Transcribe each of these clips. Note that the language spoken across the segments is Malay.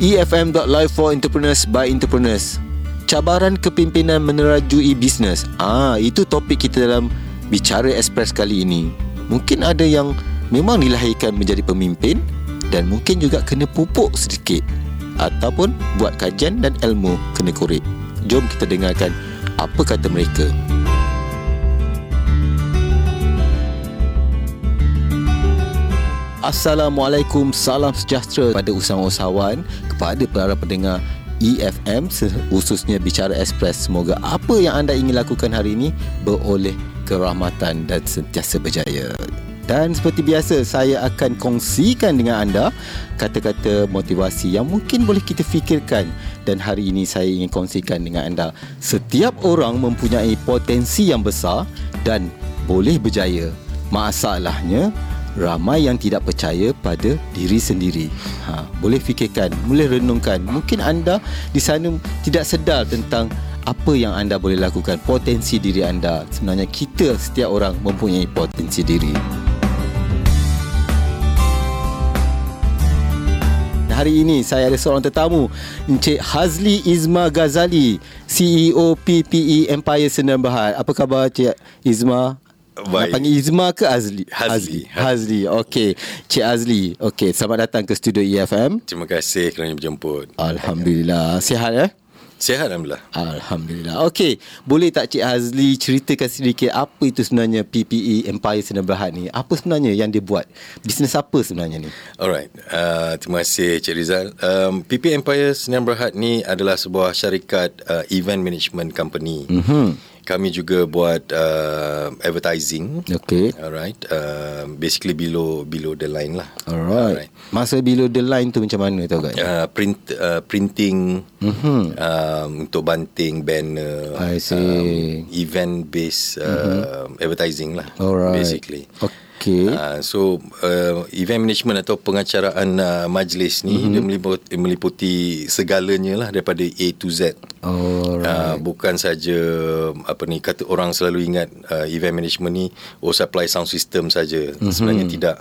EFM.live for entrepreneurs by entrepreneurs. Cabaran kepimpinan menerajui bisnes. Ah, itu topik kita dalam Bicara Express kali ini. Mungkin ada yang memang dilahirkan menjadi pemimpin dan mungkin juga kena pupuk sedikit ataupun buat kajian dan ilmu kena korek. Jom kita dengarkan apa kata mereka. Assalamualaikum, salam sejahtera kepada usahawan-usahawan, kepada para pendengar EFM khususnya Bicara Express. Semoga apa yang anda ingin lakukan hari ini beroleh kerahmatan dan sentiasa berjaya. Dan seperti biasa saya akan kongsikan dengan anda kata-kata motivasi yang mungkin boleh kita fikirkan dan hari ini saya ingin kongsikan dengan anda. Setiap orang mempunyai potensi yang besar dan boleh berjaya. Masalahnya ramai yang tidak percaya pada diri sendiri. Ha, boleh fikirkan, boleh renungkan. Mungkin anda di sana tidak sedar tentang apa yang anda boleh lakukan, potensi diri anda. Sebenarnya kita setiap orang mempunyai potensi diri. Hari ini saya ada seorang tetamu Encik Hazli Izma Ghazali CEO PPE Empire Sdn Bhd. Apa khabar Cik Izma? Baik. Nak panggil Izma ke Azli? Hazli. Hazli. Okey. Cik Azli. Okey, selamat datang ke studio EFM. Terima kasih kerana berjemput. Alhamdulillah. Sihat eh? Sihat Alhamdulillah. Alhamdulillah. Okey, boleh tak Cik Hazli ceritakan sedikit apa itu sebenarnya PPE Empire Sdn Bhd ni? Apa sebenarnya yang dia buat? Bisnes apa sebenarnya ni? Alright. Uh, terima kasih Cik Rizal. Um, PP Empire Sdn Berhad ni adalah sebuah syarikat uh, event management company. Mhm. Kami juga buat uh, advertising. Okey. Alright. Uh, basically below below the line lah. Alright. Masa below the line tu macam mana tahu tak? Uh, print uh, printing Mhm. um, untuk banting banner I see. um, event based uh, advertising lah Alright. basically Okey. Uh, so uh, event management atau pengacaraan uh, majlis ni mm-hmm. dia meliputi, meliputi segalanya lah daripada A to Z. Alright. Uh, bukan saja apa ni kata orang selalu ingat uh, event management ni oh supply sound system saja. Mm-hmm. Sebenarnya tidak.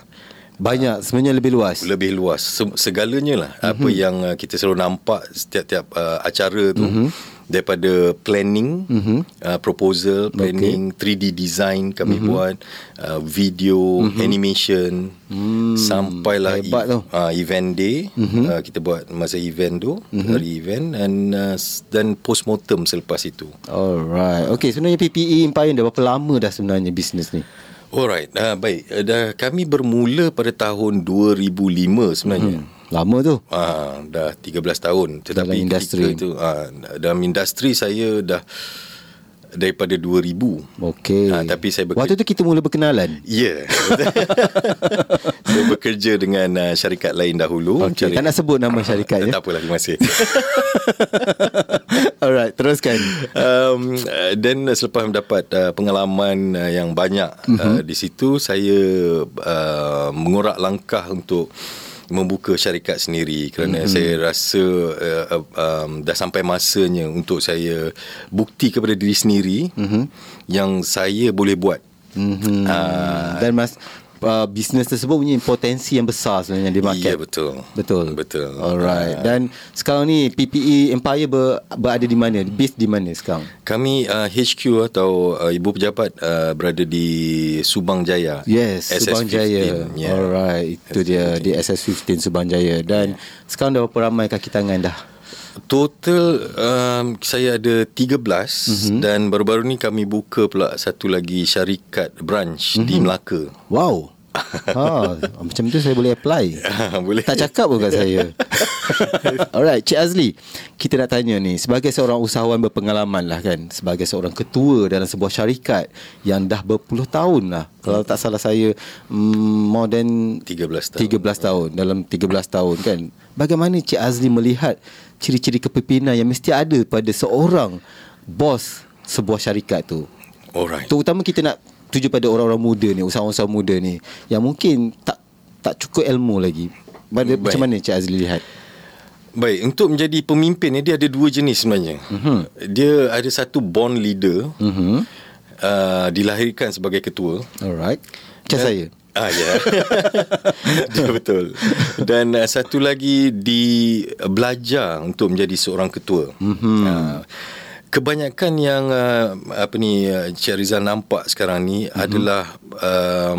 Banyak sebenarnya lebih luas. Lebih luas Se- segalanya lah mm-hmm. apa yang uh, kita selalu nampak setiap-tiap uh, acara tu mm-hmm. Daripada planning mm-hmm. uh, proposal planning okay. 3D design kami mm-hmm. buat uh, video mm-hmm. animation mm, sampailah hebat tu. uh, event day mm-hmm. uh, kita buat masa event tu mm-hmm. hari event dan uh, dan postmortem selepas itu Alright. Okey, sebenarnya PPE Empire dah berapa lama dah sebenarnya bisnes ni? alright uh, baik uh, dah kami bermula pada tahun 2005 sebenarnya mm-hmm. Lama tu. Ah, dah 13 tahun tetapi Dalam industri. itu ah, dalam industri saya dah daripada 2000. Okey. Ah, tapi saya bekerja Waktu tu kita mula berkenalan. Ya. saya bekerja dengan uh, syarikat lain dahulu. Okey, tak nak sebut nama syarikat ya. Tak apalah, terima kasih. Alright, teruskan. um, dan selepas mendapat uh, pengalaman uh, yang banyak uh, di situ saya uh, mengorak langkah untuk membuka syarikat sendiri kerana mm-hmm. saya rasa uh, uh, um, dah sampai masanya untuk saya bukti kepada diri sendiri mm-hmm. yang saya boleh buat Mhm. Ah. Dan mas uh, bisnes tersebut punya potensi yang besar sebenarnya di market. Ya betul. Betul. Betul. Alright. Ah. Dan sekarang ni PPE Empire ber, berada di mana? Base di mana sekarang? Kami uh, HQ atau uh, ibu pejabat uh, berada di Subang Jaya. Yes, Subang Jaya. Yeah. Alright, itu dia di SS15 Subang Jaya. Dan sekarang dah berapa ramai kaki tangan dah? Total um, saya ada 13 Mhm. mm-hmm. dan baru-baru ni kami buka pula satu lagi syarikat branch mm-hmm. di Melaka. Wow. Ha, macam tu saya boleh apply. Boleh. Tak cakap pun kat saya. Alright, Cik Azli. Kita nak tanya ni, sebagai seorang usahawan berpengalaman lah kan, sebagai seorang ketua dalam sebuah syarikat yang dah berpuluh tahun lah. Kalau tak salah saya, mm, more than 13 tahun. 13 tahun. Dalam 13 tahun kan. Bagaimana Cik Azli melihat ciri-ciri kepimpinan yang mesti ada pada seorang bos sebuah syarikat tu? Alright. Terutama kita nak tuju pada orang-orang muda ni, usahawan-usahawan muda ni yang mungkin tak tak cukup ilmu lagi. Baik. macam mana Cik Azli lihat? Baik, untuk menjadi pemimpin ni dia ada dua jenis sebenarnya. Mhm. Mm-hmm. Dia ada satu born leader. Mhm. Uh, dilahirkan sebagai ketua. Alright. Macam Dan- saya. Ah ya. Yeah. betul. Dan uh, satu lagi di uh, belajar untuk menjadi seorang ketua. Mm-hmm. Uh, kebanyakan yang uh, apa ni uh, Cik Rizal nampak sekarang ni mm-hmm. adalah uh,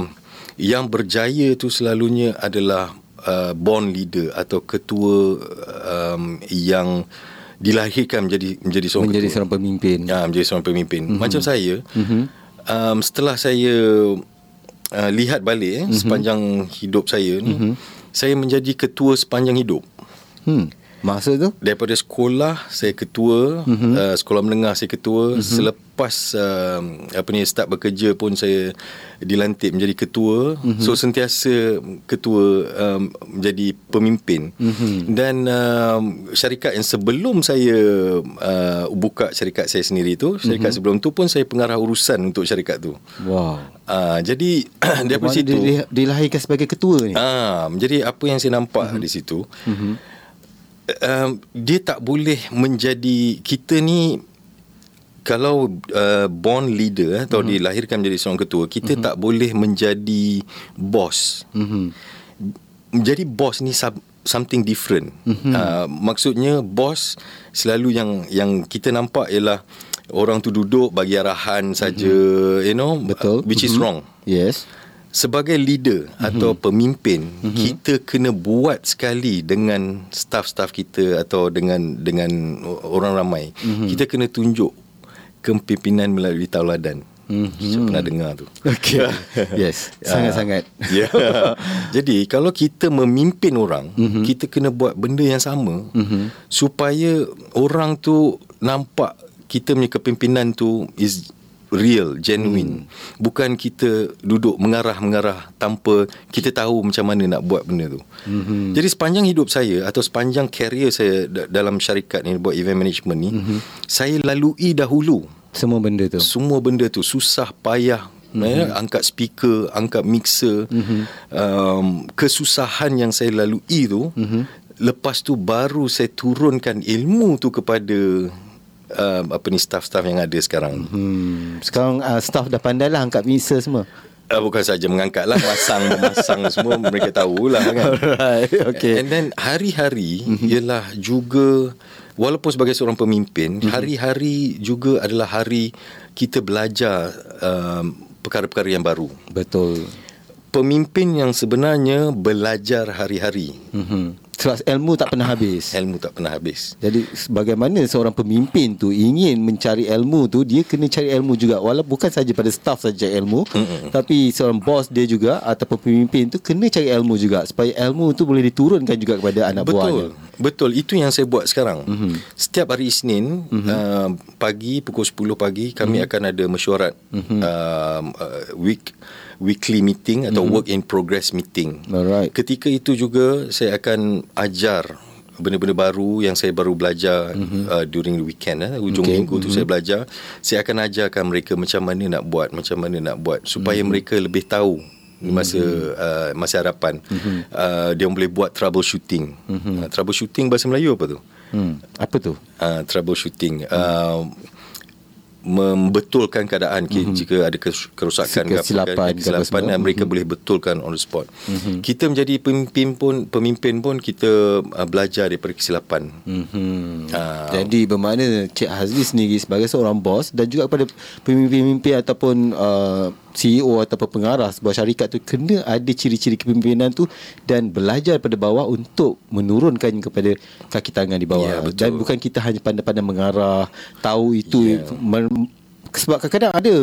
yang berjaya tu selalunya adalah uh, born leader atau ketua um, yang dilahirkan menjadi menjadi seorang menjadi ketua. seorang pemimpin. Ya, menjadi seorang pemimpin. Mm-hmm. Macam saya, mm-hmm. um, setelah saya uh, lihat balik eh, mm-hmm. sepanjang hidup saya ni, mm-hmm. saya menjadi ketua sepanjang hidup. Hmm. Masa tu? Daripada sekolah saya ketua, mm-hmm. uh, sekolah menengah saya ketua, mm-hmm. selepas uh, apa ni start bekerja pun saya dilantik menjadi ketua. Mm-hmm. So sentiasa ketua um, menjadi pemimpin. Mm-hmm. Dan uh, syarikat yang sebelum saya uh, buka syarikat saya sendiri tu, syarikat mm-hmm. sebelum tu pun saya pengarah urusan untuk syarikat tu. Wow. Uh, jadi daripada situ dia dilahirkan sebagai ketua ni. Ah, uh, jadi apa yang saya nampak mm-hmm. di situ? Mm-hmm um, dia tak boleh menjadi kita ni kalau uh, born leader atau mm-hmm. dilahirkan menjadi seorang ketua kita mm-hmm. tak boleh menjadi boss mm-hmm. menjadi boss ni sub, something different mm-hmm. uh, maksudnya boss selalu yang yang kita nampak ialah orang tu duduk bagi arahan saja mm-hmm. you know betul uh, which mm-hmm. is wrong yes sebagai leader mm-hmm. atau pemimpin mm-hmm. kita kena buat sekali dengan staff-staff kita atau dengan dengan orang ramai mm-hmm. kita kena tunjuk kepimpinan melalui tauladan mm-hmm. saya pernah dengar tu okay. yes sangat-sangat yeah. jadi kalau kita memimpin orang mm-hmm. kita kena buat benda yang sama mm-hmm. supaya orang tu nampak kita punya kepimpinan tu is real genuine hmm. bukan kita duduk mengarah-mengarah tanpa kita tahu macam mana nak buat benda tu hmm. jadi sepanjang hidup saya atau sepanjang career saya dalam syarikat ni buat event management ni hmm. saya lalui dahulu semua benda tu semua benda tu susah payah Mm-hmm. Ya, angkat speaker, angkat mixer, mm-hmm. um, kesusahan yang saya lalui tu, mm-hmm. lepas tu baru saya turunkan ilmu tu kepada uh, apa ni staff-staff yang ada sekarang. Hmm. Sekarang uh, staff dah pandai lah angkat mixer semua. Uh, bukan saja mengangkat lah Masang Memasang semua Mereka tahulah kan Alright okay. And then hari-hari mm-hmm. Ialah juga Walaupun sebagai seorang pemimpin mm-hmm. Hari-hari juga adalah hari Kita belajar um, Perkara-perkara yang baru Betul Pemimpin yang sebenarnya Belajar hari-hari mm-hmm. Sebab ilmu tak pernah habis Ilmu tak pernah habis Jadi bagaimana seorang pemimpin tu Ingin mencari ilmu tu Dia kena cari ilmu juga Walaupun bukan saja pada staff saja ilmu Mm-mm. Tapi seorang bos dia juga Ataupun pemimpin tu Kena cari ilmu juga Supaya ilmu tu boleh diturunkan juga Kepada anak Betul. buahnya Betul Itu yang saya buat sekarang mm-hmm. Setiap hari Isnin mm-hmm. uh, Pagi Pukul 10 pagi Kami mm-hmm. akan ada mesyuarat mm-hmm. uh, uh, Week weekly meeting atau mm-hmm. work in progress meeting. Alright. Ketika itu juga saya akan ajar benda-benda baru yang saya baru belajar mm-hmm. uh, during the weekend eh ujung okay. minggu tu mm-hmm. saya belajar. Saya akan ajarkan mereka macam mana nak buat, macam mana nak buat supaya mm-hmm. mereka lebih tahu di masa mm-hmm. uh, masa hadapan mm-hmm. uh, dia boleh buat troubleshooting. Mm-hmm. Uh, troubleshooting bahasa Melayu apa tu? Hmm. Apa tu? Uh, troubleshooting. Mm. Uh, membetulkan keadaan mm-hmm. jika ada kerusakan kesilapan, kesilapan dan mereka mm-hmm. boleh betulkan on the spot. Mm-hmm. Kita menjadi pemimpin pun pemimpin pun kita uh, belajar daripada kesilapan. Mm-hmm. Uh, Jadi bermakna Cik Hazli sendiri sebagai seorang bos dan juga kepada pemimpin-pemimpin ataupun uh, CEO atau pengarah sebuah syarikat tu kena ada ciri-ciri kepimpinan tu dan belajar pada bawah untuk menurunkan kepada kaki tangan di bawah. Ya, dan bukan kita hanya pandai-pandai mengarah, tahu itu ya. Sebab kadang-kadang ada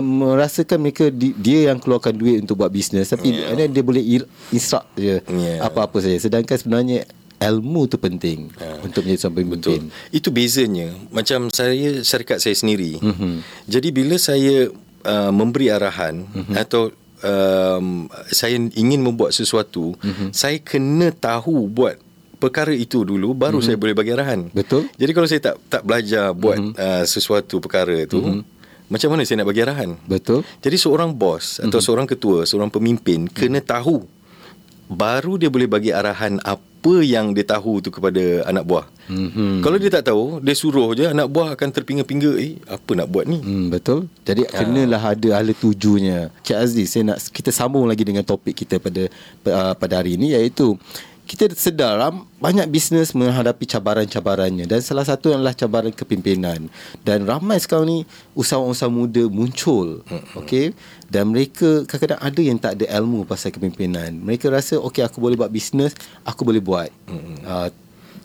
merasakan mereka dia yang keluarkan duit untuk buat bisnes tapi yeah. dia boleh instruct je yeah. apa-apa saja sedangkan sebenarnya ilmu tu penting yeah. untuk menjadi seorang pemimpin. Betul. Itu bezanya. Macam saya syarikat saya sendiri. Mm-hmm. Jadi bila saya uh, memberi arahan mm-hmm. atau um, saya ingin membuat sesuatu, mm-hmm. saya kena tahu buat perkara itu dulu baru mm-hmm. saya boleh bagi arahan. Betul. Jadi kalau saya tak tak belajar buat mm-hmm. uh, sesuatu perkara itu mm-hmm. macam mana saya nak bagi arahan? Betul. Jadi seorang bos atau mm-hmm. seorang ketua, seorang pemimpin mm-hmm. kena tahu baru dia boleh bagi arahan apa yang dia tahu tu kepada anak buah. Mm-hmm. Kalau dia tak tahu, dia suruh je anak buah akan terpinga-pinga, eh apa nak buat ni? Hmm, betul. Jadi ha. kenalah ada ahli tujunya. Cik Azli, saya nak kita sambung lagi dengan topik kita pada uh, pada hari ini iaitu kita sedar banyak bisnes menghadapi cabaran-cabarannya. Dan salah satu adalah cabaran kepimpinan. Dan ramai sekarang ni usahawan-usahawan muda muncul. Okey? Dan mereka kadang-kadang ada yang tak ada ilmu pasal kepimpinan. Mereka rasa okey aku boleh buat bisnes aku boleh buat. Uh,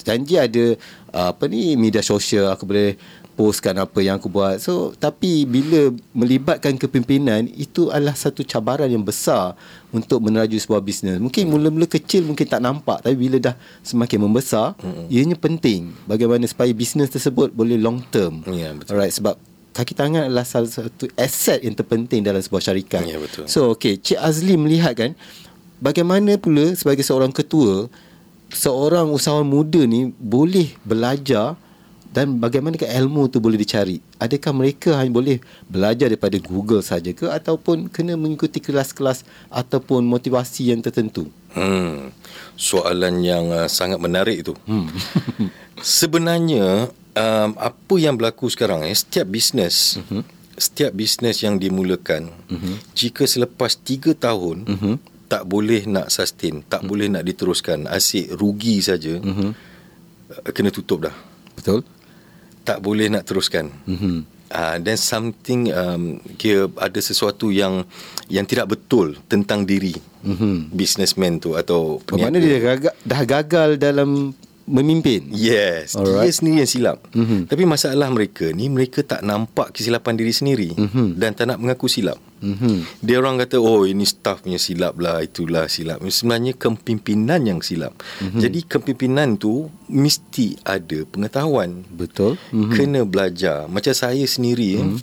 janji ada uh, apa ni media sosial aku boleh postkan apa yang aku buat. So tapi bila melibatkan kepimpinan itu adalah satu cabaran yang besar untuk meneraju sebuah bisnes. Mungkin mula-mula kecil mungkin tak nampak tapi bila dah semakin membesar mm-hmm. ianya penting bagaimana supaya bisnes tersebut boleh long term. Ya yeah, betul. Alright sebab kaki tangan adalah salah satu aset yang terpenting dalam sebuah syarikat. Ya yeah, betul. So okey Cik Azli melihat kan bagaimana pula sebagai seorang ketua seorang usahawan muda ni boleh belajar dan bagaimana ke ilmu tu boleh dicari adakah mereka hanya boleh belajar daripada Google saja ke ataupun kena mengikuti kelas-kelas ataupun motivasi yang tertentu hmm soalan yang uh, sangat menarik itu hmm. sebenarnya um, apa yang berlaku sekarang eh setiap bisnes uh-huh. setiap bisnes yang dimulakan uh-huh. jika selepas 3 tahun uh-huh. tak boleh nak sustain tak uh-huh. boleh nak diteruskan asyik rugi saja uh-huh. kena tutup dah betul tak boleh nak teruskan. Mm-hmm. Uh, then something um, kira ada sesuatu yang yang tidak betul tentang diri mm-hmm. businessman tu atau Bagaimana dia gagal, dah gagal dalam memimpin. Yes, Alright. dia sendiri yang silap. Mm-hmm. Tapi masalah mereka ni mereka tak nampak kesilapan diri sendiri mm-hmm. dan tak nak mengaku silap. Mm-hmm. Dia orang kata oh ini staff punya silap lah itulah silap. Sebenarnya kepimpinan yang silap. Mm-hmm. Jadi kepimpinan tu mesti ada pengetahuan. Betul. Mm-hmm. Kena belajar. Macam saya sendiri mm-hmm.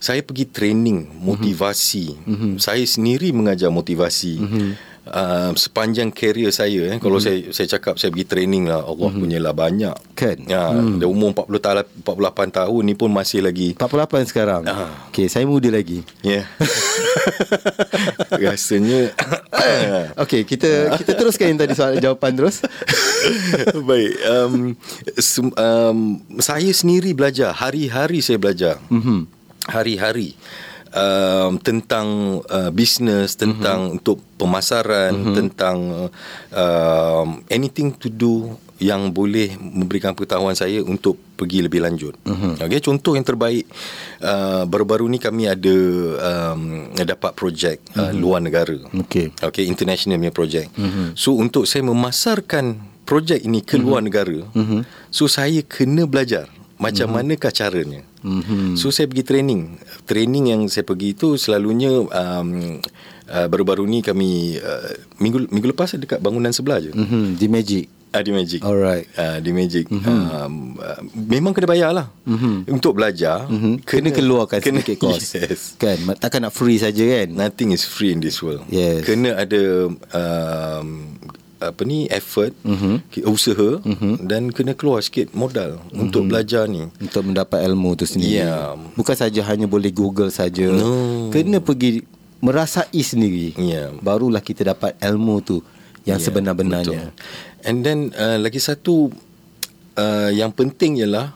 saya pergi training motivasi. Mm-hmm. Saya sendiri mengajar motivasi. Mm-hmm uh, sepanjang karier saya eh kalau mm-hmm. saya saya cakap saya pergi training lah Allah mm-hmm. punyalah banyak kan ya mm. dia umur 40 tahun 48 tahun ni pun masih lagi 48 sekarang uh. okey saya muda lagi ya yeah. rasanya okey kita kita teruskan yang tadi soal jawapan terus baik um, um, saya sendiri belajar hari-hari saya belajar mm-hmm. hari-hari um, tentang uh, bisnes, tentang mm-hmm. untuk pemasaran, mm-hmm. tentang um, anything to do yang boleh memberikan pengetahuan saya untuk pergi lebih lanjut. Mm-hmm. Okay, contoh yang terbaik uh, baru-baru ni kami ada um, dapat projek uh, mm-hmm. luar negara. Okay. Okay, international punya projek. Mm-hmm. So untuk saya memasarkan projek ini ke mm-hmm. luar negara, mm-hmm. so saya kena belajar macam mm-hmm. manakah caranya. Mm-hmm. So saya pergi training. Training yang saya pergi itu selalunya um, uh, baru-baru ni kami uh, minggu minggu lepas dekat bangunan sebelah je. Mm-hmm. Di Magic. Ah di Magic. Alright. Ah di Magic. Mm-hmm. Um, uh, memang kena bayar lah. Mm-hmm. Untuk belajar mm-hmm. kena, kena keluarkan kena, sedikit kos. Yes. Kan takkan nak free saja kan. Nothing is free in this world. Yes. Kena ada um, apa ni effort mm-hmm. usaha mm-hmm. dan kena keluar sikit modal mm-hmm. untuk belajar ni untuk mendapat ilmu tu sendiri yeah. bukan saja hanya boleh google saja no. kena pergi merasai sendiri yeah. barulah kita dapat ilmu tu yang yeah, sebenar-benarnya betul. and then uh, lagi satu uh, yang penting ialah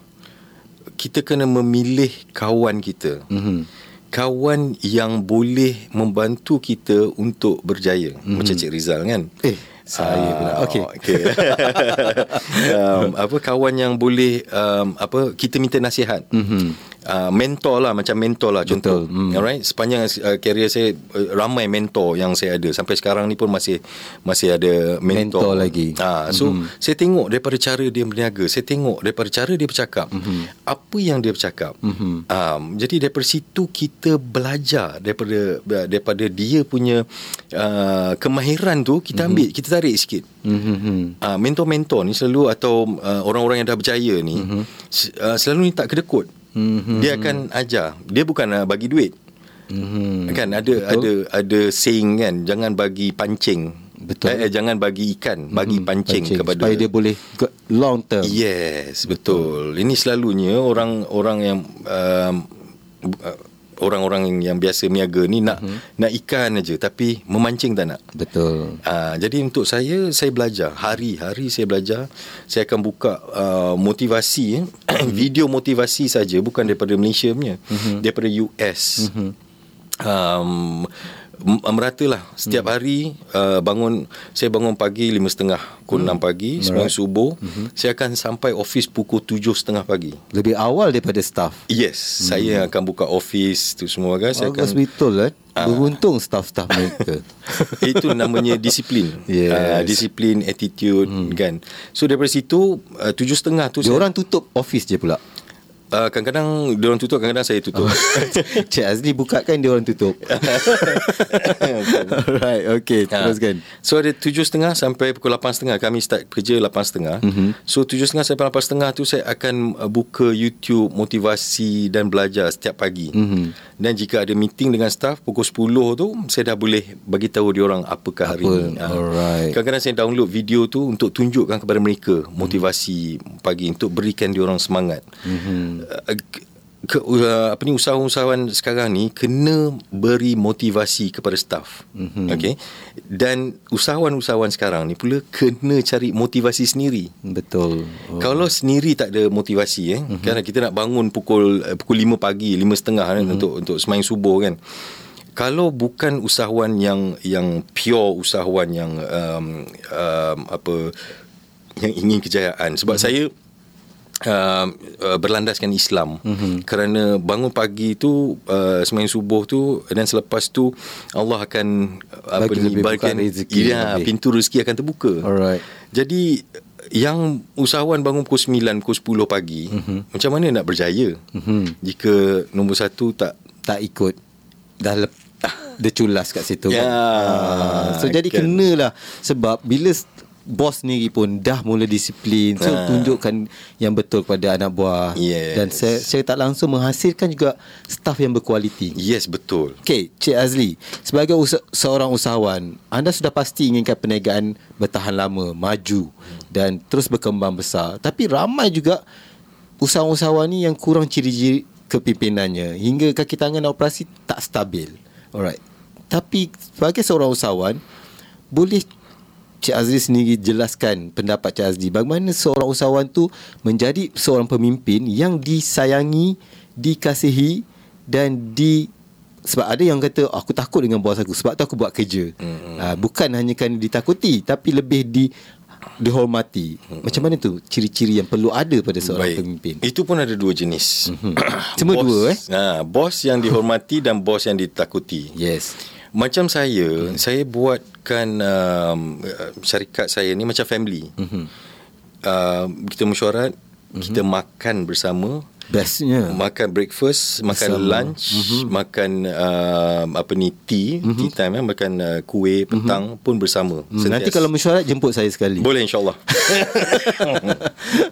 kita kena memilih kawan kita mm-hmm. kawan yang boleh membantu kita untuk berjaya mm-hmm. macam Cik Rizal kan eh saya uh, pula. Okey. Okay. um, apa kawan yang boleh um, apa kita minta nasihat. Mm-hmm. Uh, mentor lah macam mentor lah contoh. Mm. Alright, sepanjang uh, career saya uh, ramai mentor yang saya ada sampai sekarang ni pun masih masih ada mentor, mentor lagi. Ah, uh, so mm-hmm. saya tengok daripada cara dia berniaga, saya tengok daripada cara dia bercakap. Mm-hmm. Apa yang dia bercakap. Mm-hmm. Um, jadi daripada situ kita belajar daripada daripada dia punya uh, kemahiran tu kita mm-hmm. ambil, kita tarik sikit. Mm-hmm. Uh, mentor-mentor ni selalu atau uh, orang-orang yang dah berjaya ni mm-hmm. uh, selalu ni tak kedekut. Mm-hmm. Dia akan ajar. Dia bukan uh, bagi duit. Mm-hmm. Kan ada Betul. ada ada saying kan, jangan bagi pancing. Betul. Eh, eh jangan bagi ikan, bagi mm-hmm. pancing, pancing kepada supaya dia boleh long term. Yes, betul. betul. Ini selalunya orang-orang yang um, uh, orang-orang yang, biasa niaga ni nak mm-hmm. nak ikan aja tapi memancing tak nak. Betul. Uh, jadi untuk saya saya belajar hari-hari saya belajar saya akan buka uh, motivasi mm-hmm. video motivasi saja bukan daripada Malaysia punya mm-hmm. daripada US. Mm-hmm. Um, merata lah setiap hmm. hari uh, bangun saya bangun pagi lima setengah pukul hmm. 6 pagi sembilan right. subuh hmm. saya akan sampai office pukul tujuh setengah pagi lebih awal daripada staff yes hmm. saya akan buka office tu semua kan saya Bagus akan betul kan uh, beruntung staff-staff mereka itu namanya disiplin yes. uh, disiplin attitude hmm. kan so daripada situ uh, tujuh setengah tu dia saya, orang tutup office je pula Uh, kadang-kadang dia orang tutup, kadang-kadang saya tutup. Oh. Cik Azli buka kan dia orang tutup. right, okay, ha. teruskan. So ada tujuh setengah sampai pukul lapan setengah. Kami start kerja lapan setengah. Mm-hmm. So tujuh setengah sampai lapan setengah tu saya akan uh, buka YouTube motivasi dan belajar setiap pagi. Mm-hmm. Dan jika ada meeting dengan staff pukul 10 tu saya dah boleh bagi tahu dia orang apakah hari Apa? ini. Ha. Alright. Kadang-kadang saya download video tu untuk tunjukkan kepada mereka motivasi mm. pagi untuk berikan dia orang semangat. Mm-hmm. Ke, uh, apa ni usahawan-usahawan sekarang ni kena beri motivasi kepada staff. Mm-hmm. Okey. Dan usahawan-usahawan sekarang ni pula kena cari motivasi sendiri. Betul. Oh. Kalau sendiri tak ada motivasi eh, mm-hmm. kan kita nak bangun pukul uh, pukul 5 pagi, 5.30 mm-hmm. kan untuk untuk semain subuh kan. Kalau bukan usahawan yang yang pure usahawan yang um, um, apa yang ingin kejayaan sebab mm-hmm. saya uh, uh, berlandaskan Islam mm-hmm. kerana bangun pagi tu uh, sembahyang subuh tu dan selepas tu Allah akan uh, apa ni bagian rezeki ya pintu rezeki akan terbuka alright jadi yang usahawan bangun pukul 9 pukul 10 pagi mm-hmm. macam mana nak berjaya mm-hmm. jika nombor satu tak tak ikut dah lep, dia culas kat situ yeah. kan uh, so jadi kan. kenalah sebab bila bos sendiri pun dah mula disiplin. So ha. tunjukkan yang betul kepada anak buah. Yes. dan saya saya tak langsung menghasilkan juga staff yang berkualiti. Yes betul. Okey cik Azli sebagai usa- seorang usahawan anda sudah pasti inginkan perniagaan bertahan lama maju dan terus berkembang besar. Tapi ramai juga usahawan-usahawan ni yang kurang ciri-ciri kepimpinannya. Hingga kaki tangan operasi tak stabil. Alright. Tapi sebagai seorang usahawan boleh Cik Azri sendiri jelaskan pendapat Cik Azri bagaimana seorang usahawan tu menjadi seorang pemimpin yang disayangi, dikasihi dan di sebab ada yang kata aku takut dengan bos aku sebab tu aku buat kerja. Hmm. Ha, bukan hanya kan ditakuti tapi lebih di dihormati. Hmm. Macam mana tu ciri-ciri yang perlu ada pada seorang Baik. pemimpin? Itu pun ada dua jenis. Hmm. Cuma bos, dua eh. Ha, bos yang dihormati dan bos yang ditakuti. Yes. Macam saya, hmm. saya buatkan um, syarikat saya ni macam family. Hmm. Uh, kita mesyuarat, hmm. kita makan bersama. Bestnya. Makan breakfast, makan bersama. lunch, hmm. makan uh, apa ni tea, hmm. tea time eh, makan uh, kuih petang hmm. pun bersama. Hmm. Nanti kalau mesyuarat jemput saya sekali. Boleh insyaAllah.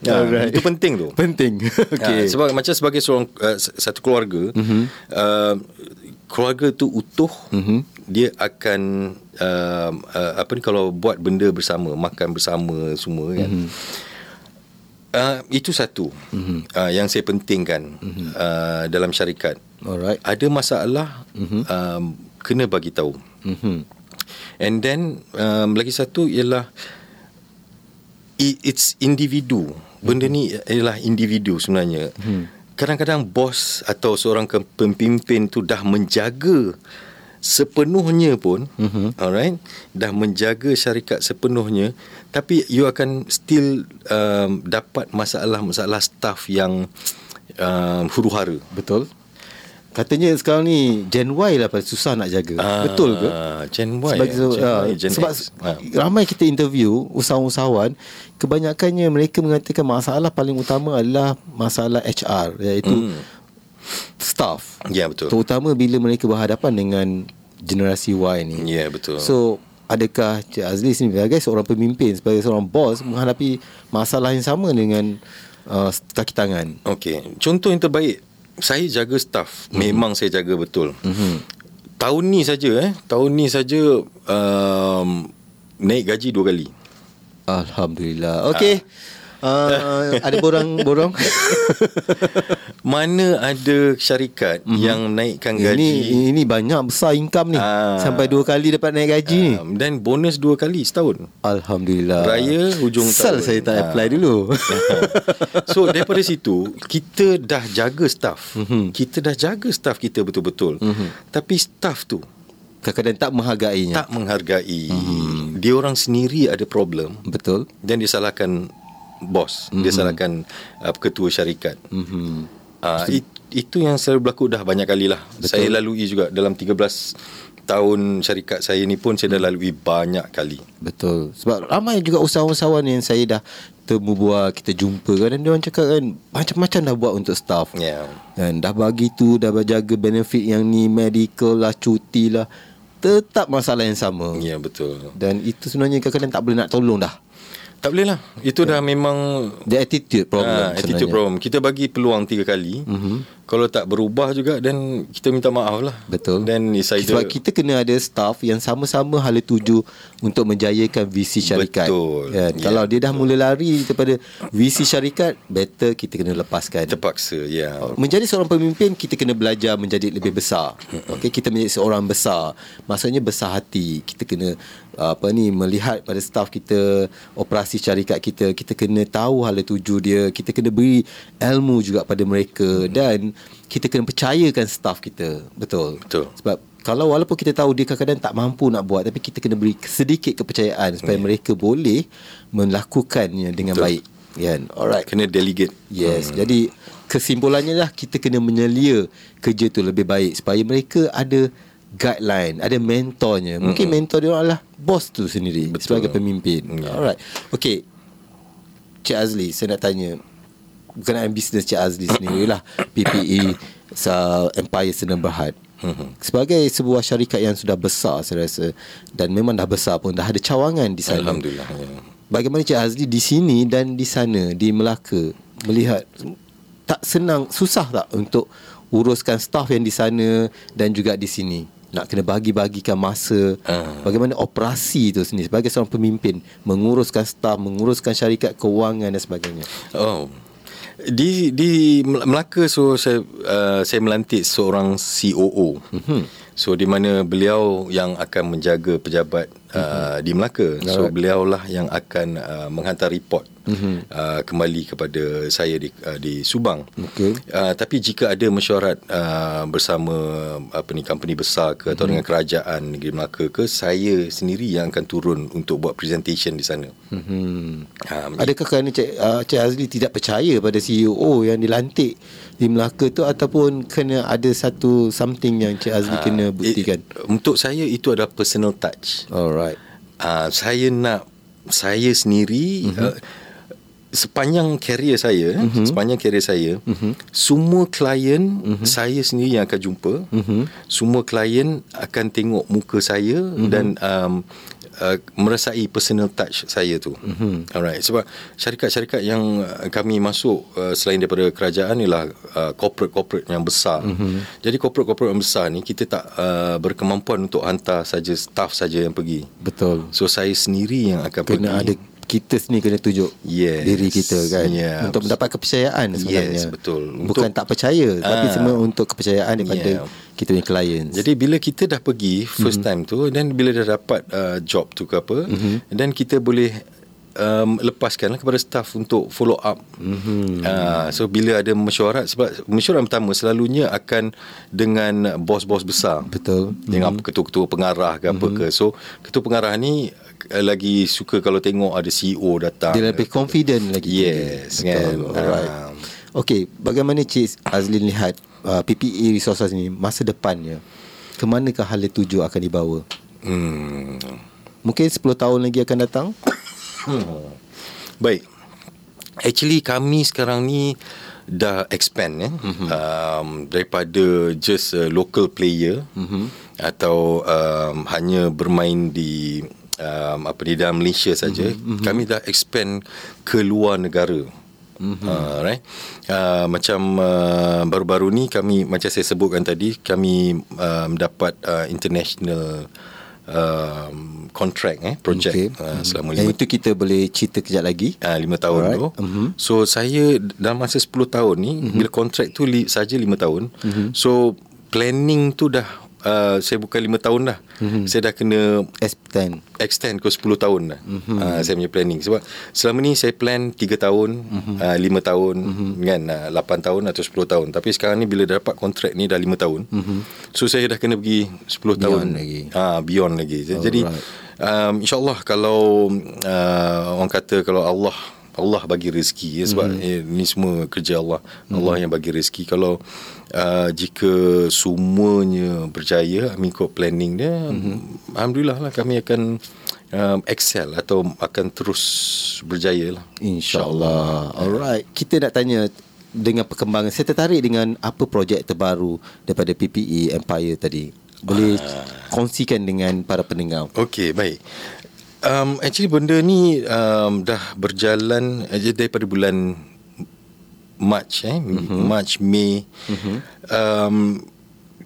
ya, Alright. Itu penting tu. Penting. okay. Ya, sebab macam sebagai seorang uh, satu keluarga, hmm. uh, keluarga tu utuh mm-hmm. dia akan uh, uh, apa ni kalau buat benda bersama makan bersama semua kan mm-hmm. uh, itu satu mm-hmm. uh, yang saya pentingkan mm-hmm. uh, dalam syarikat alright ada masalah mm-hmm. um, kena bagi tahu mm-hmm. and then um, lagi satu ialah it's individu benda ni ialah individu sebenarnya mm-hmm kadang-kadang bos atau seorang pemimpin tu dah menjaga sepenuhnya pun mm-hmm. alright dah menjaga syarikat sepenuhnya tapi you akan still um, dapat masalah-masalah staff yang um, huru-hara betul Katanya sekarang ni Gen Y lah paling susah nak jaga. Ah, Betul ke? Gen Y. Sebab, ya? Gen uh, y, Gen sebab ah. ramai kita interview usahawan-usahawan, kebanyakannya mereka mengatakan masalah paling utama adalah masalah HR iaitu mm. staff. Ya yeah, betul. Terutama bila mereka berhadapan dengan generasi Y ni. Ya yeah, betul. So adakah Cik Azli sini sebagai seorang pemimpin, sebagai seorang bos menghadapi masalah yang sama dengan uh, kaki tangan? Okey. Contoh yang terbaik saya jaga staff. Mm-hmm. memang saya jaga betul. Mm-hmm. tahun ni saja eh. Tahun ni saja um, naik gaji dua kali. Alhamdulillah. Okey uh, ada borang-borang. Mana ada syarikat mm-hmm. yang naikkan gaji ini ini banyak besar income ni. Ah. Sampai dua kali dapat naik gaji ni. um, dan bonus dua kali setahun. Alhamdulillah. Raya hujung Sal tahun. saya tak Ah. apply dulu. so daripada situ kita dah jaga staff. Mhm. Mm-hmm. Kita dah jaga staff kita betul-betul. Mm-hmm. Tapi staff tu Kadang-kadang tak menghargainya. tak menghargai. Mm-hmm. Dia orang sendiri ada problem Betul. dan dia salahkan bos. Mm-hmm. Dia salahkan uh, ketua syarikat. Mhm. Uh, it, itu yang selalu berlaku dah banyak kali lah. Betul. Saya lalui juga dalam 13 tahun syarikat saya ni pun saya dah lalui banyak kali. Betul. Sebab ramai juga usahawan-usahawan yang saya dah temu buat, kita jumpa kan dan dia orang cakap kan macam-macam dah buat untuk staff. Ya. Yeah. Kan dah bagi tu dah jaga benefit yang ni medical lah, cuti lah. Tetap masalah yang sama. Ya yeah, betul. Dan itu sebenarnya kadang-kadang tak boleh nak tolong dah. Tak boleh lah. Itu dah memang The attitude problem Ah, attitude sebenarnya. problem. Kita bagi peluang tiga kali. Mm-hmm. Kalau tak berubah juga dan kita minta maaf lah. Betul. Dan it's either Sebab kita kena ada staff yang sama-sama hala tuju untuk menjayakan visi syarikat. Betul. Kan? Ya, Kalau dia dah mula lari daripada visi syarikat, better kita kena lepaskan. terpaksa. Ya. Yeah. Menjadi seorang pemimpin kita kena belajar menjadi lebih besar. Okey, kita menjadi seorang besar. Maksudnya besar hati. Kita kena apa ni melihat pada staff kita, operasi syarikat kita, kita kena tahu hala tuju dia, kita kena beri ilmu juga pada mereka dan kita kena percayakan staff kita. Betul. Betul. Sebab kalau walaupun kita tahu dia kadang-kadang tak mampu nak buat tapi kita kena beri sedikit kepercayaan supaya mereka boleh melakukannya dengan Betul. baik. Kan? Alright. Kena delegate. Yes. Hmm. Jadi kesimpulannya lah kita kena menyelia kerja tu lebih baik supaya mereka ada guideline, ada mentornya. Mungkin mentor dia adalah bos tu sendiri Betul. sebagai pemimpin. Ya. Alright. Okay. Cik Azli, saya nak tanya berkenaan bisnes Cik Azli sendiri lah. PPE sa Empire Sdn Bhd. Mhm. Sebagai sebuah syarikat yang sudah besar saya rasa dan memang dah besar pun dah ada cawangan di sana. Alhamdulillah. Ya. Bagaimana Cik Azli di sini dan di sana di Melaka melihat tak senang susah tak untuk uruskan staff yang di sana dan juga di sini nak kena bagi-bagikan masa Ah. bagaimana operasi itu sendiri sebagai seorang pemimpin menguruskan staff menguruskan syarikat kewangan dan sebagainya Oh. Di di Melaka so saya uh, saya melantik seorang COO. Mm-hmm. So di mana beliau yang akan menjaga pejabat uh, di Melaka. So beliaulah yang akan uh, menghantar report mm-hmm. uh, kembali kepada saya di uh, di Subang. Okey. Uh, tapi jika ada mesyuarat uh, bersama apa ni company besar ke atau dengan kerajaan negeri Melaka ke saya sendiri yang akan turun untuk buat presentation di sana. Um, Adakah kerana Cik, uh, Cik Azli tidak percaya pada CEO yang dilantik di Melaka tu ataupun kena ada satu something yang Cik Azli kena buktikan? It, untuk saya itu adalah personal touch. Alright. Uh, saya nak saya sendiri mm-hmm. uh, sepanjang karier saya, mm-hmm. sepanjang karier saya, mm-hmm. semua klien mm-hmm. saya sendiri yang akan jumpa. Mm-hmm. Semua klien akan tengok muka saya mm-hmm. dan um, uh, merasai personal touch saya tu. Mm-hmm. Alright. Sebab syarikat-syarikat yang uh, kami masuk uh, selain daripada kerajaan ialah uh, corporate-corporate yang besar. Mm-hmm. Jadi corporate-corporate yang besar ni kita tak uh, berkemampuan untuk hantar saja staff saja yang pergi. Betul. So saya sendiri yang akan Kena pergi. ada kita sendiri kena tunjuk Yes. diri kita kan Yeah. untuk mendapat kepercayaan sebenarnya. Yes, betul. Bukan Untuk- tak percaya tapi Ah. semua untuk kepercayaan daripada Yeah. kita punya clients. Jadi bila kita dah pergi first Mm-hmm. time tu dan bila dah dapat uh, job tu ke apa mm-hmm. dan kita boleh um, lepaskan kepada staff untuk follow up. Mm-hmm. Uh, so bila ada mesyuarat sebab mesyuarat pertama selalunya akan dengan bos-bos besar. Betul. Dengan mm-hmm. ketua-ketua pengarah ke apa Mm-hmm. ke. So ketua pengarah ni uh, lagi suka kalau tengok ada CEO datang. Dia lebih confident lagi. Yes, Betul. kan. Alright. Ah. Okey, bagaimana Cik Azlin lihat uh, PPE resources ni masa depannya? Ke manakah hala tuju akan dibawa? Hmm. Mungkin 10 tahun lagi akan datang? Baik. Actually kami sekarang ni dah expand ya. Mm-hmm. Um, daripada just a local player mm-hmm. atau um, hanya bermain di um, apa di dalam Malaysia saja. Mm-hmm. Kami dah expand ke luar negara. Mm-hmm. Uh, right. Uh, macam uh, baru-baru ni kami macam saya sebutkan tadi kami um, dapat uh, international um, kontrak eh projek Okay. uh, selama Yang lima itu kita boleh cerita kejap lagi. Ah, lima tahun Alright. tu. Mm-hmm. So saya dalam masa 10 tahun ni mm-hmm. bila kontrak tu li, saja 5 tahun. Mm-hmm. So planning tu dah uh, saya bukan 5 tahun dah. Mm-hmm. Saya dah kena S10. extend ke 10 tahun dah. Mm-hmm. Uh, saya punya planning sebab selama ni saya plan 3 tahun, mm-hmm. uh, 5 tahun mm-hmm. kan uh, 8 tahun atau 10 tahun. Tapi sekarang ni bila dapat kontrak ni dah 5 tahun. Mm-hmm. So saya dah kena pergi 10 tahun lagi. Ah beyond lagi. Jadi um, insyaallah kalau uh, orang kata kalau Allah Allah bagi rezeki ya, sebab mm-hmm. eh, ni semua kerja Allah. Mm-hmm. Allah yang bagi rezeki. Kalau uh, jika semuanya berjaya mengikut planning dia, mm-hmm. alhamdulillah lah kami akan um, excel atau akan terus berjaya lah. InsyaAllah. Alright. Kita nak tanya dengan perkembangan. Saya tertarik dengan apa projek terbaru daripada PPE Empire tadi. Boleh kongsikan dengan para pendengar. Okey, baik. Um, actually benda ni um, dah berjalan aja daripada bulan March eh mm-hmm. March Mei mm-hmm. um,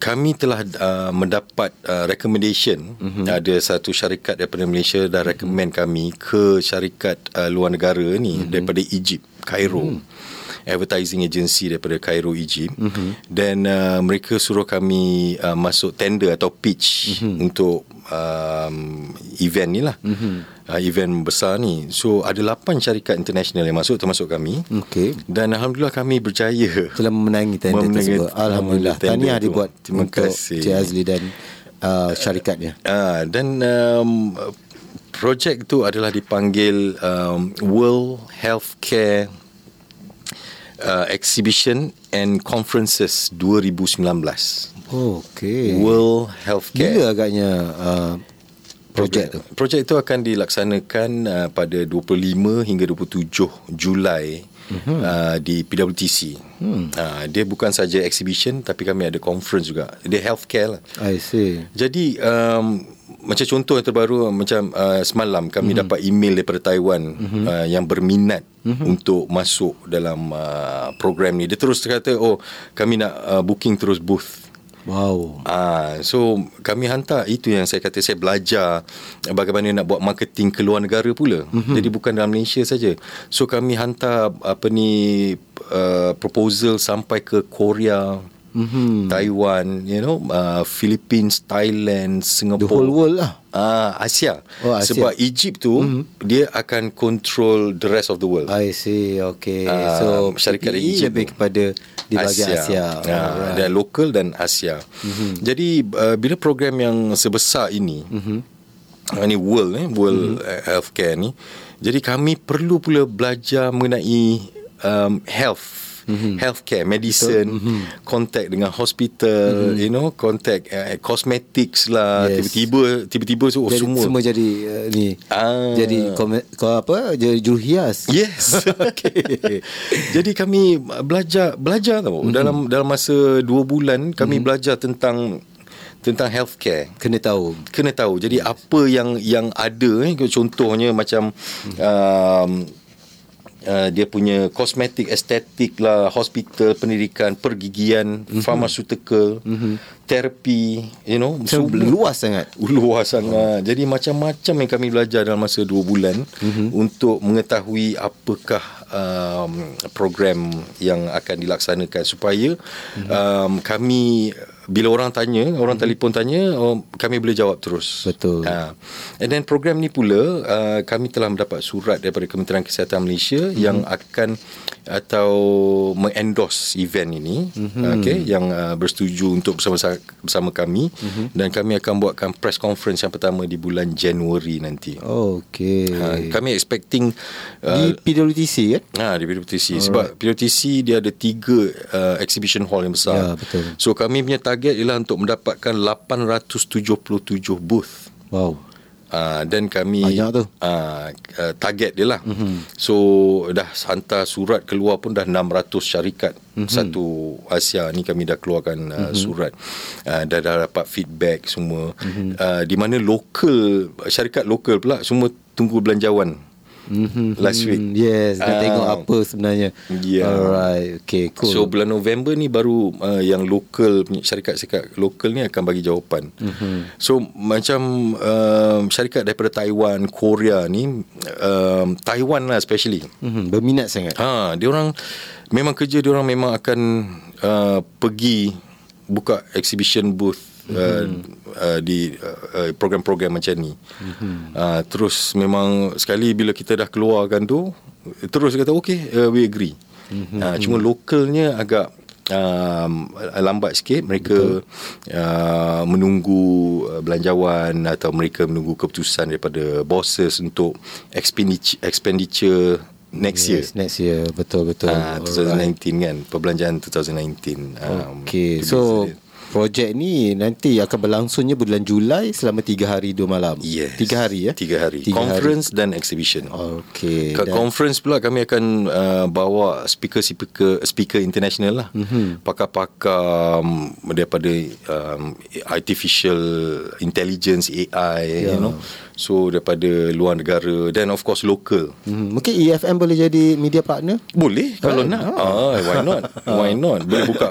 kami telah uh, mendapat uh, recommendation mm-hmm. ada satu syarikat daripada Malaysia dah recommend kami ke syarikat uh, luar negara ni mm-hmm. daripada Egypt Cairo mm-hmm advertising agency daripada Cairo Egypt mm-hmm. dan uh, mereka suruh kami uh, masuk tender atau pitch mm-hmm. untuk um, event ni lah mm-hmm. uh, event besar ni so ada 8 syarikat international yang masuk termasuk kami Okey. dan Alhamdulillah kami berjaya Telah memenangi tender Memenangi tersebut. Alhamdulillah. Tahniah dibuat Terima untuk kasih. Cik Azli dan uh, syarikatnya. uh, dan um, projek tu adalah dipanggil um, World Healthcare uh, Exhibition and Conferences 2019 Okey. World Healthcare Bila agaknya uh, projek tu? Projek itu akan dilaksanakan uh, pada 25 hingga 27 Julai uh-huh. uh, di PWTC. Hmm. Uh, dia bukan saja exhibition tapi kami ada conference juga. Dia healthcare lah. I see. Jadi um, macam contoh yang terbaru macam uh, semalam kami mm-hmm. dapat email daripada Taiwan mm-hmm. uh, yang berminat mm-hmm. untuk masuk dalam uh, program ni. Dia terus kata oh kami nak uh, booking terus booth. Wow. Ah, so kami hantar itu yang saya kata saya belajar bagaimana nak buat marketing ke luar negara pula. Mm-hmm. Jadi bukan dalam Malaysia saja. So kami hantar apa ni uh, proposal sampai ke Korea, mm-hmm. Taiwan, you know, uh, Philippines, Thailand, Singapore. The whole world lah. Ah, Asia. Oh, Asia. Sebab Egypt tu mm-hmm. dia akan control the rest of the world. I see. Okay. Ah, so syarikat PPE Egypt lebih tu. kepada di bahagian Asia. Ha, Alright. Dan lokal dan Asia. Mm-hmm. Jadi uh, bila program yang sebesar ini, mm-hmm. ini world eh, world mm-hmm. healthcare ni, jadi kami perlu pula belajar mengenai um, health. Mm-hmm. healthcare, medicine, mm-hmm. contact dengan hospital, mm-hmm. you know, contact uh, cosmetics lah, Yes. tiba-tiba tiba-tiba so, oh, jadi, semua semua jadi uh, ni. Ah. Jadi kau apa? Jadi juruhias. Yes. okay. Jadi kami belajar belajar tau mm-hmm. dalam dalam masa dua bulan kami mm-hmm. belajar tentang tentang healthcare. Kena tahu. Kena tahu. Jadi apa yang yang ada eh contohnya macam um, Uh, dia punya kosmetik, estetik lah, hospital, pendidikan, pergigian, mm-hmm. pharmaceutical, mm-hmm. terapi, you know, So, luas sangat. luas sangat. Jadi macam-macam yang kami belajar dalam masa dua bulan mm-hmm. untuk mengetahui apakah um, program yang akan dilaksanakan supaya mm-hmm. um, kami bila orang tanya, orang telefon tanya, oh, kami boleh jawab terus. Betul. Ha. And then program ni pula uh, kami telah mendapat surat daripada Kementerian Kesihatan Malaysia mm-hmm. yang akan atau mengendorse event ini mm-hmm. okay, yang uh, bersetuju untuk bersama bersama kami mm-hmm. dan kami akan buatkan press conference yang pertama di bulan Januari nanti. Okay. Ha, kami expecting di uh, PWTC kan? Ha di PWTC Alright. sebab PWTC dia ada tiga uh, exhibition hall yang besar. Ya, betul. So kami punya target ialah untuk mendapatkan 877 booth. Wow. Uh, dan kami Banyak tu. uh, uh, target dia lah. Mm-hmm. So dah hantar surat keluar pun dah 600 syarikat mm-hmm. satu Asia ni kami dah keluarkan uh, mm-hmm. surat. Uh, dah dah dapat feedback semua. Mm-hmm. Uh, di mana lokal syarikat lokal pula semua tunggu belanjawan. Mm-hmm. last week. Yes, nak Ah. tengok apa sebenarnya. Yeah. Alright, okay, cool. So bulan November ni baru uh, yang lokal punya syarikat-syarikat lokal ni akan bagi jawapan. Mhm. Mm-hmm. So macam um, syarikat daripada Taiwan, Korea ni um, Taiwan lah especially. mm-hmm. berminat sangat. Ha, dia orang memang kerja dia orang memang akan uh, pergi buka exhibition booth Uh, uh, di uh, uh, program-program macam ni. Mm-hmm. Uh, terus memang sekali bila kita dah keluarkan tu terus kata okay uh, we agree. Mm-hmm. Uh, cuma lokalnya agak um, lambat sikit mereka uh, menunggu uh, belanjawan atau mereka menunggu keputusan daripada bosses untuk expenditure, expenditure next year. Next year. Betul betul. Ah, 2019 kan Perbelanjaan 2019 um, Okay, so. Projek ni nanti akan berlangsungnya bulan Julai selama 3 hari 2 malam. Yes 3 hari ya. Tiga hari Tiga Conference dan exhibition Okay. Kat dan- conference pula kami akan uh, bawa speaker-speaker speaker international lah. Mhm. Mm-hmm. Pakar-pakar um, daripada um, artificial intelligence AI yeah. you know. So daripada luar negara dan of course local. Hmm, mungkin EFM boleh jadi media partner? Boleh kalau nak. Ah, why not? Why not? Boleh buka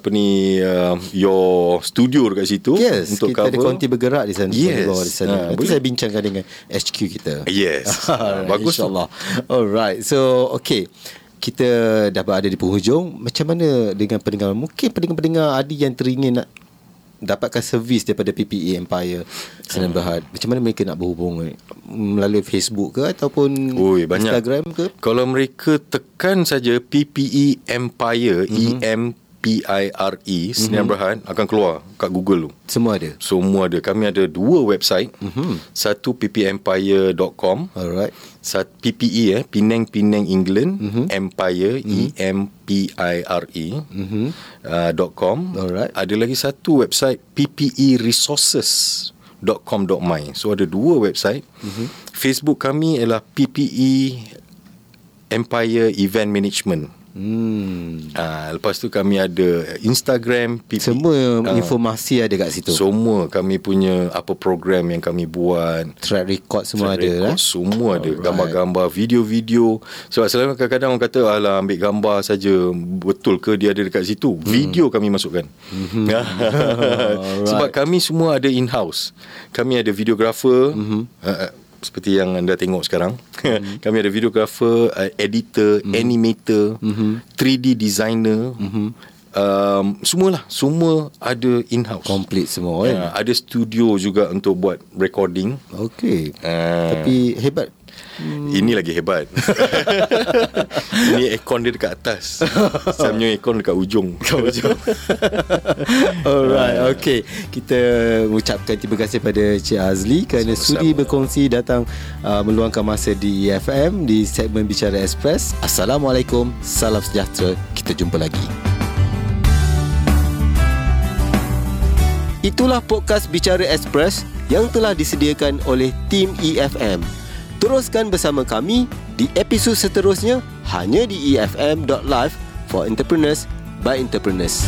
apa ni uh, your studio dekat situ Yes, untuk kita cover. ada konti bergerak di sana. Yes. Di sana. Ah, Nanti boleh. saya bincangkan dengan HQ kita. Yes. Alright, Bagus. InsyaAllah. Alright. So, okay. Kita dah berada di penghujung. Macam mana dengan pendengar? Mungkin pendengar-pendengar ada yang teringin nak dapatkan servis daripada PPE Empire Senan Berhad. Macam mana mereka nak berhubung? eh? Melalui Facebook ke ataupun Ui, banyak. Instagram ke? Kalau mereka tekan saja PPE Empire Mhm. E M P I R E Sdn Bhd akan keluar kat Google tu. Semua ada. Semua ada. Kami ada dua website. Mhm. Satu ppempire.com. Alright. Sat PPE eh Penang Penang England Mhm. Empire E M P I R E uh, dot .com. Alright. Ada lagi satu website PPE Resources .com.my. So ada dua website. Mhm. Facebook kami ialah PPE Empire Event Management. Hmm. Ah, lepas tu kami ada Instagram PPE. Semua Ah, informasi ada kat situ. Semua kami punya apa program yang kami buat. Track record semua Track ada record, lah. Semua ada Alright. Gambar-gambar Video-video Sebab selalu kadang-kadang orang kata Alah ambil gambar saja Betul ke dia ada dekat situ Video kami masukkan Mhm. Sebab kami semua ada in-house Kami ada videographer Mhm. uh, seperti yang anda tengok sekarang Mhm. Kami ada videographer uh, Editor Animator 3D designer um, Semualah Semua ada in-house Complete semua kan. uh, Ada studio juga Untuk buat recording Okey. uh, Tapi hebat. Ini lagi hebat Ini aircon dia dekat atas Saya punya aircon dekat ujung Dekat ujung Alright, okay. Kita mengucapkan terima kasih pada Cik Azli kerana Sama-sama. sudi berkongsi datang uh, meluangkan masa di EFM di segmen Bicara Express. Assalamualaikum, salam sejahtera. Kita jumpa lagi. Itulah podcast Bicara Express yang telah disediakan oleh tim EFM. Teruskan bersama kami di episod seterusnya hanya di efm.live for entrepreneurs by entrepreneurs.